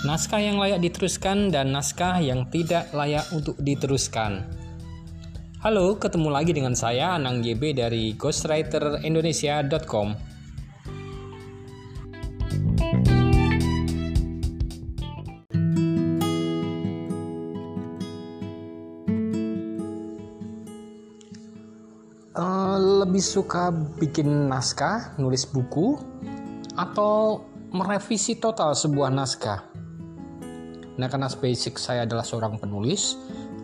naskah yang layak diteruskan dan naskah yang tidak layak untuk diteruskan. Halo, ketemu lagi dengan saya Anang YB dari ghostwriterindonesia.com. Uh, lebih suka bikin naskah, nulis buku, atau merevisi total sebuah naskah. Nah, karena basic saya adalah seorang penulis,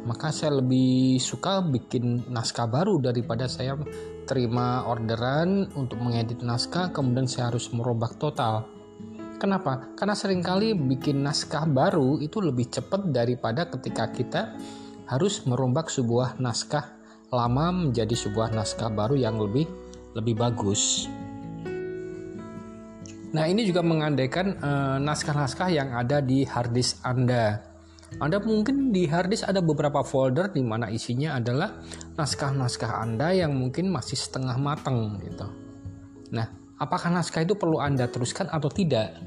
maka saya lebih suka bikin naskah baru daripada saya terima orderan untuk mengedit naskah kemudian saya harus merombak total. Kenapa? Karena sering kali bikin naskah baru itu lebih cepat daripada ketika kita harus merombak sebuah naskah lama menjadi sebuah naskah baru yang lebih lebih bagus. Nah, ini juga mengandaikan naskah naskah-naskah yang ada di harddisk Anda. Anda mungkin di harddisk ada beberapa folder di mana isinya adalah naskah-naskah Anda yang mungkin masih setengah matang gitu. Nah, apakah naskah itu perlu Anda teruskan atau tidak?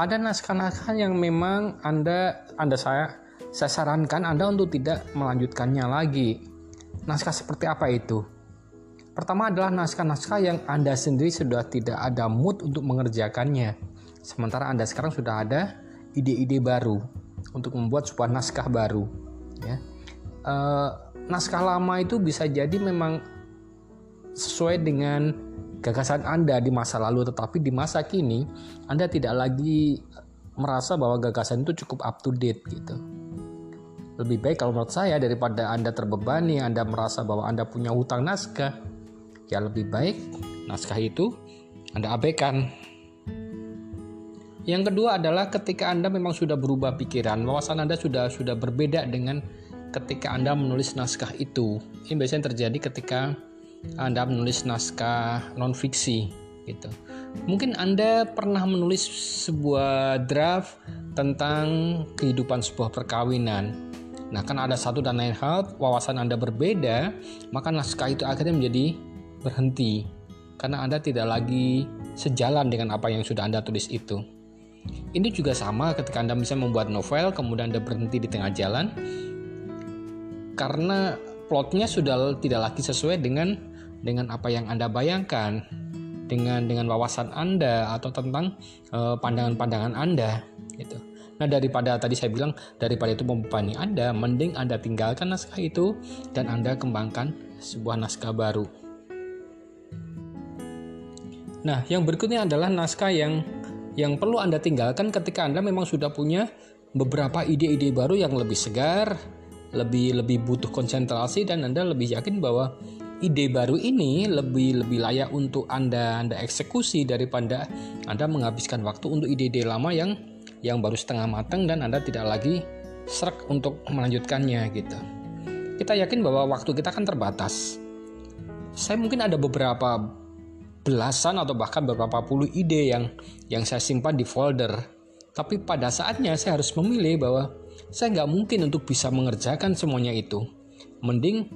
Ada naskah-naskah yang memang Anda Anda saya saya sarankan Anda untuk tidak melanjutkannya lagi. Naskah seperti apa itu? Pertama adalah naskah-naskah yang Anda sendiri sudah tidak ada mood untuk mengerjakannya. Sementara Anda sekarang sudah ada ide-ide baru untuk membuat sebuah naskah baru. Ya. E, naskah lama itu bisa jadi memang sesuai dengan gagasan Anda di masa lalu, tetapi di masa kini Anda tidak lagi merasa bahwa gagasan itu cukup up to date gitu. Lebih baik kalau menurut saya daripada Anda terbebani, Anda merasa bahwa Anda punya hutang naskah, ya lebih baik naskah itu Anda abaikan. Yang kedua adalah ketika Anda memang sudah berubah pikiran, wawasan Anda sudah sudah berbeda dengan ketika Anda menulis naskah itu. Ini biasanya terjadi ketika Anda menulis naskah non fiksi gitu. Mungkin Anda pernah menulis sebuah draft tentang kehidupan sebuah perkawinan. Nah, kan ada satu dan lain hal, wawasan Anda berbeda, maka naskah itu akhirnya menjadi berhenti karena Anda tidak lagi sejalan dengan apa yang sudah Anda tulis itu. Ini juga sama ketika Anda bisa membuat novel kemudian Anda berhenti di tengah jalan karena plotnya sudah tidak lagi sesuai dengan dengan apa yang Anda bayangkan dengan dengan wawasan Anda atau tentang eh, pandangan-pandangan Anda gitu. Nah daripada tadi saya bilang daripada itu membebani Anda, mending Anda tinggalkan naskah itu dan Anda kembangkan sebuah naskah baru. Nah, yang berikutnya adalah naskah yang yang perlu Anda tinggalkan ketika Anda memang sudah punya beberapa ide-ide baru yang lebih segar, lebih lebih butuh konsentrasi dan Anda lebih yakin bahwa ide baru ini lebih lebih layak untuk Anda Anda eksekusi daripada Anda menghabiskan waktu untuk ide-ide lama yang yang baru setengah matang dan Anda tidak lagi serak untuk melanjutkannya gitu. Kita yakin bahwa waktu kita kan terbatas. Saya mungkin ada beberapa belasan atau bahkan beberapa puluh ide yang yang saya simpan di folder. Tapi pada saatnya saya harus memilih bahwa saya nggak mungkin untuk bisa mengerjakan semuanya itu. Mending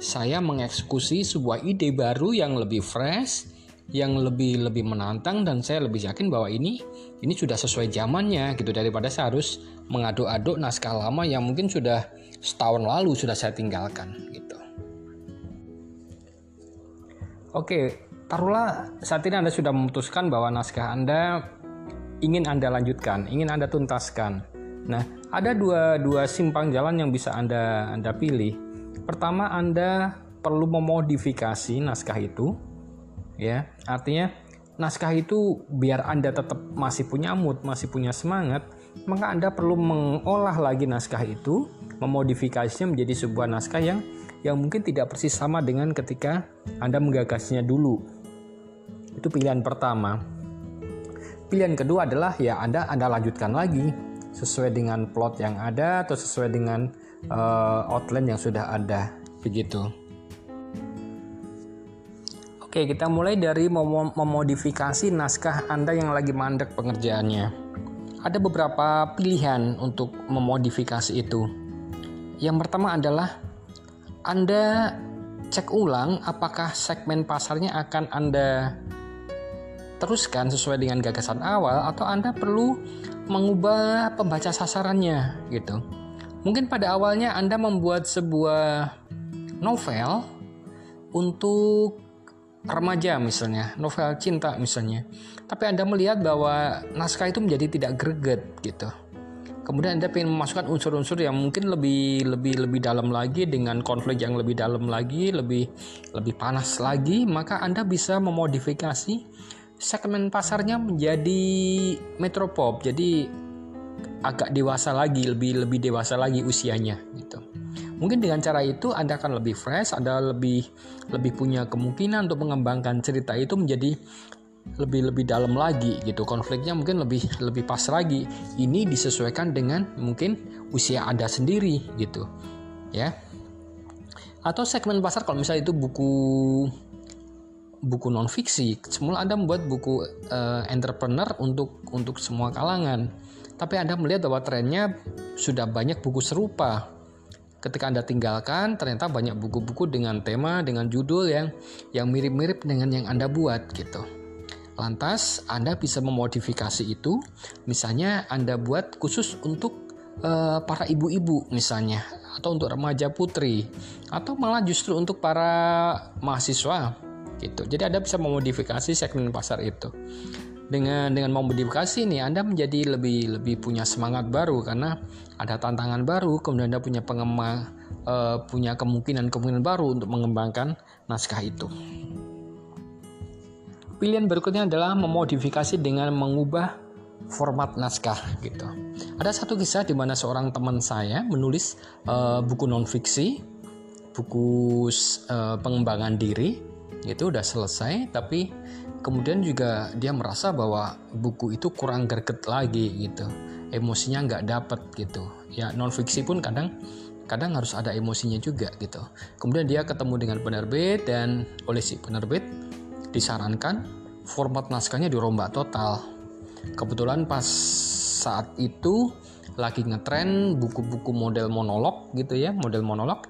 saya mengeksekusi sebuah ide baru yang lebih fresh, yang lebih lebih menantang dan saya lebih yakin bahwa ini ini sudah sesuai zamannya gitu daripada saya harus mengaduk-aduk naskah lama yang mungkin sudah setahun lalu sudah saya tinggalkan gitu. Oke, taruhlah saat ini Anda sudah memutuskan bahwa naskah Anda ingin Anda lanjutkan, ingin Anda tuntaskan. Nah, ada dua, dua simpang jalan yang bisa Anda, Anda pilih. Pertama, Anda perlu memodifikasi naskah itu. Ya, artinya naskah itu biar Anda tetap masih punya mood, masih punya semangat, maka Anda perlu mengolah lagi naskah itu, memodifikasinya menjadi sebuah naskah yang yang mungkin tidak persis sama dengan ketika Anda menggagasnya dulu. Itu pilihan pertama. Pilihan kedua adalah ya Anda Anda lanjutkan lagi sesuai dengan plot yang ada atau sesuai dengan uh, outline yang sudah ada begitu. Oke, kita mulai dari mem memodifikasi naskah Anda yang lagi mandek pengerjaannya. Ada beberapa pilihan untuk memodifikasi itu. Yang pertama adalah Anda cek ulang apakah segmen pasarnya akan Anda teruskan sesuai dengan gagasan awal atau Anda perlu mengubah pembaca sasarannya gitu. Mungkin pada awalnya Anda membuat sebuah novel untuk remaja misalnya, novel cinta misalnya. Tapi Anda melihat bahwa naskah itu menjadi tidak greget gitu. Kemudian Anda ingin memasukkan unsur-unsur yang mungkin lebih lebih lebih dalam lagi dengan konflik yang lebih dalam lagi, lebih lebih panas lagi, maka Anda bisa memodifikasi segmen pasarnya menjadi metropop. Jadi agak dewasa lagi, lebih lebih dewasa lagi usianya gitu. Mungkin dengan cara itu Anda akan lebih fresh, Anda lebih lebih punya kemungkinan untuk mengembangkan cerita itu menjadi lebih lebih dalam lagi gitu konfliknya mungkin lebih lebih pas lagi ini disesuaikan dengan mungkin usia anda sendiri gitu ya atau segmen pasar kalau misalnya itu buku buku non fiksi semula anda membuat buku uh, entrepreneur untuk untuk semua kalangan. Tapi anda melihat bahwa trennya sudah banyak buku serupa. Ketika Anda tinggalkan ternyata banyak buku-buku dengan tema dengan judul yang yang mirip-mirip dengan yang Anda buat gitu. Lantas Anda bisa memodifikasi itu, misalnya Anda buat khusus untuk uh, para ibu-ibu misalnya atau untuk remaja putri atau malah justru untuk para mahasiswa gitu. Jadi Anda bisa memodifikasi segmen pasar itu dengan dengan memodifikasi ini Anda menjadi lebih lebih punya semangat baru karena ada tantangan baru kemudian Anda punya pengembang uh, punya kemungkinan kemungkinan baru untuk mengembangkan naskah itu. Pilihan berikutnya adalah memodifikasi dengan mengubah format naskah gitu. Ada satu kisah di mana seorang teman saya menulis uh, buku non fiksi, buku uh, pengembangan diri, itu udah selesai tapi kemudian juga dia merasa bahwa buku itu kurang greget lagi gitu. Emosinya nggak dapet gitu. Ya non fiksi pun kadang kadang harus ada emosinya juga gitu. Kemudian dia ketemu dengan penerbit dan oleh si penerbit disarankan format naskahnya dirombak total. Kebetulan pas saat itu lagi ngetren buku-buku model monolog gitu ya model monolog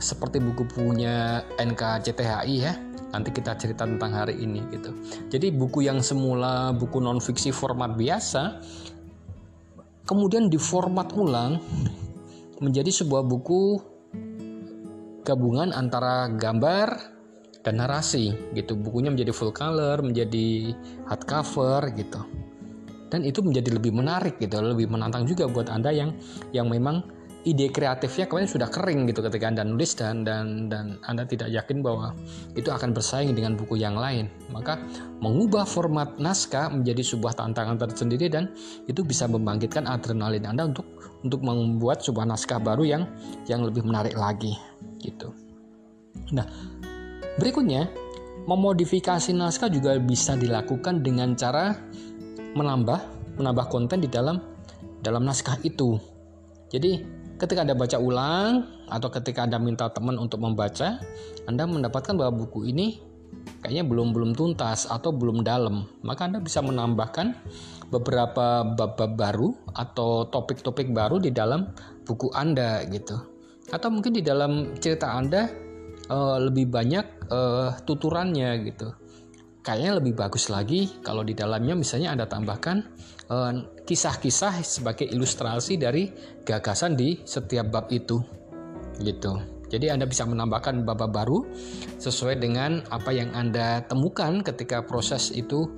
seperti buku-bukunya NKCTHI ya nanti kita cerita tentang hari ini gitu. Jadi buku yang semula buku non fiksi format biasa kemudian diformat ulang menjadi sebuah buku gabungan antara gambar dan narasi gitu. Bukunya menjadi full color, menjadi hardcover gitu. Dan itu menjadi lebih menarik gitu, lebih menantang juga buat Anda yang yang memang ide kreatifnya kemarin sudah kering gitu ketika anda nulis dan dan dan anda tidak yakin bahwa itu akan bersaing dengan buku yang lain. Maka mengubah format naskah menjadi sebuah tantangan tersendiri dan itu bisa membangkitkan adrenalin anda untuk untuk membuat sebuah naskah baru yang yang lebih menarik lagi gitu. Nah berikutnya memodifikasi naskah juga bisa dilakukan dengan cara menambah menambah konten di dalam dalam naskah itu. Jadi Ketika Anda baca ulang atau ketika Anda minta teman untuk membaca, Anda mendapatkan bahwa buku ini kayaknya belum belum tuntas atau belum dalam. Maka Anda bisa menambahkan beberapa bab-bab baru atau topik-topik baru di dalam buku Anda gitu. Atau mungkin di dalam cerita Anda uh, lebih banyak uh, tuturannya gitu kayaknya lebih bagus lagi kalau di dalamnya misalnya Anda tambahkan eh, kisah-kisah sebagai ilustrasi dari gagasan di setiap bab itu gitu. Jadi Anda bisa menambahkan bab baru sesuai dengan apa yang Anda temukan ketika proses itu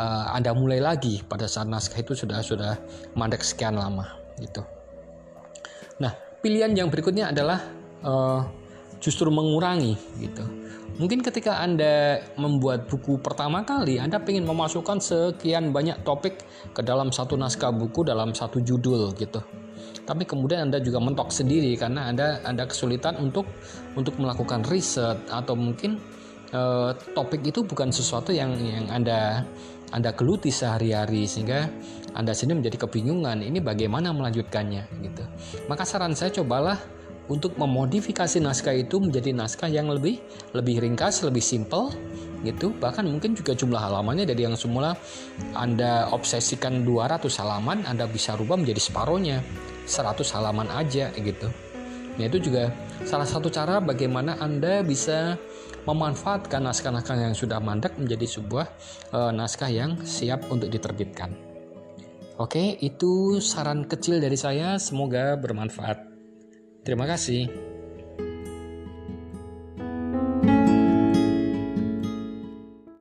uh, Anda mulai lagi pada saat naskah itu sudah sudah mandek sekian lama gitu. Nah, pilihan yang berikutnya adalah uh, justru mengurangi gitu Mungkin ketika Anda membuat buku pertama kali, Anda ingin memasukkan sekian banyak topik ke dalam satu naskah buku dalam satu judul gitu. Tapi kemudian Anda juga mentok sendiri karena Anda Anda kesulitan untuk untuk melakukan riset atau mungkin uh, topik itu bukan sesuatu yang yang Anda Anda geluti sehari-hari sehingga Anda sendiri menjadi kebingungan ini bagaimana melanjutkannya gitu. Maka saran saya cobalah untuk memodifikasi naskah itu menjadi naskah yang lebih lebih ringkas, lebih simple gitu. Bahkan mungkin juga jumlah halamannya dari yang semula Anda obsesikan 200 halaman, Anda bisa rubah menjadi separohnya 100 halaman aja gitu. Nah, itu juga salah satu cara bagaimana Anda bisa memanfaatkan naskah-naskah yang sudah mandek menjadi sebuah uh, naskah yang siap untuk diterbitkan. Oke, itu saran kecil dari saya. Semoga bermanfaat. Terima kasih.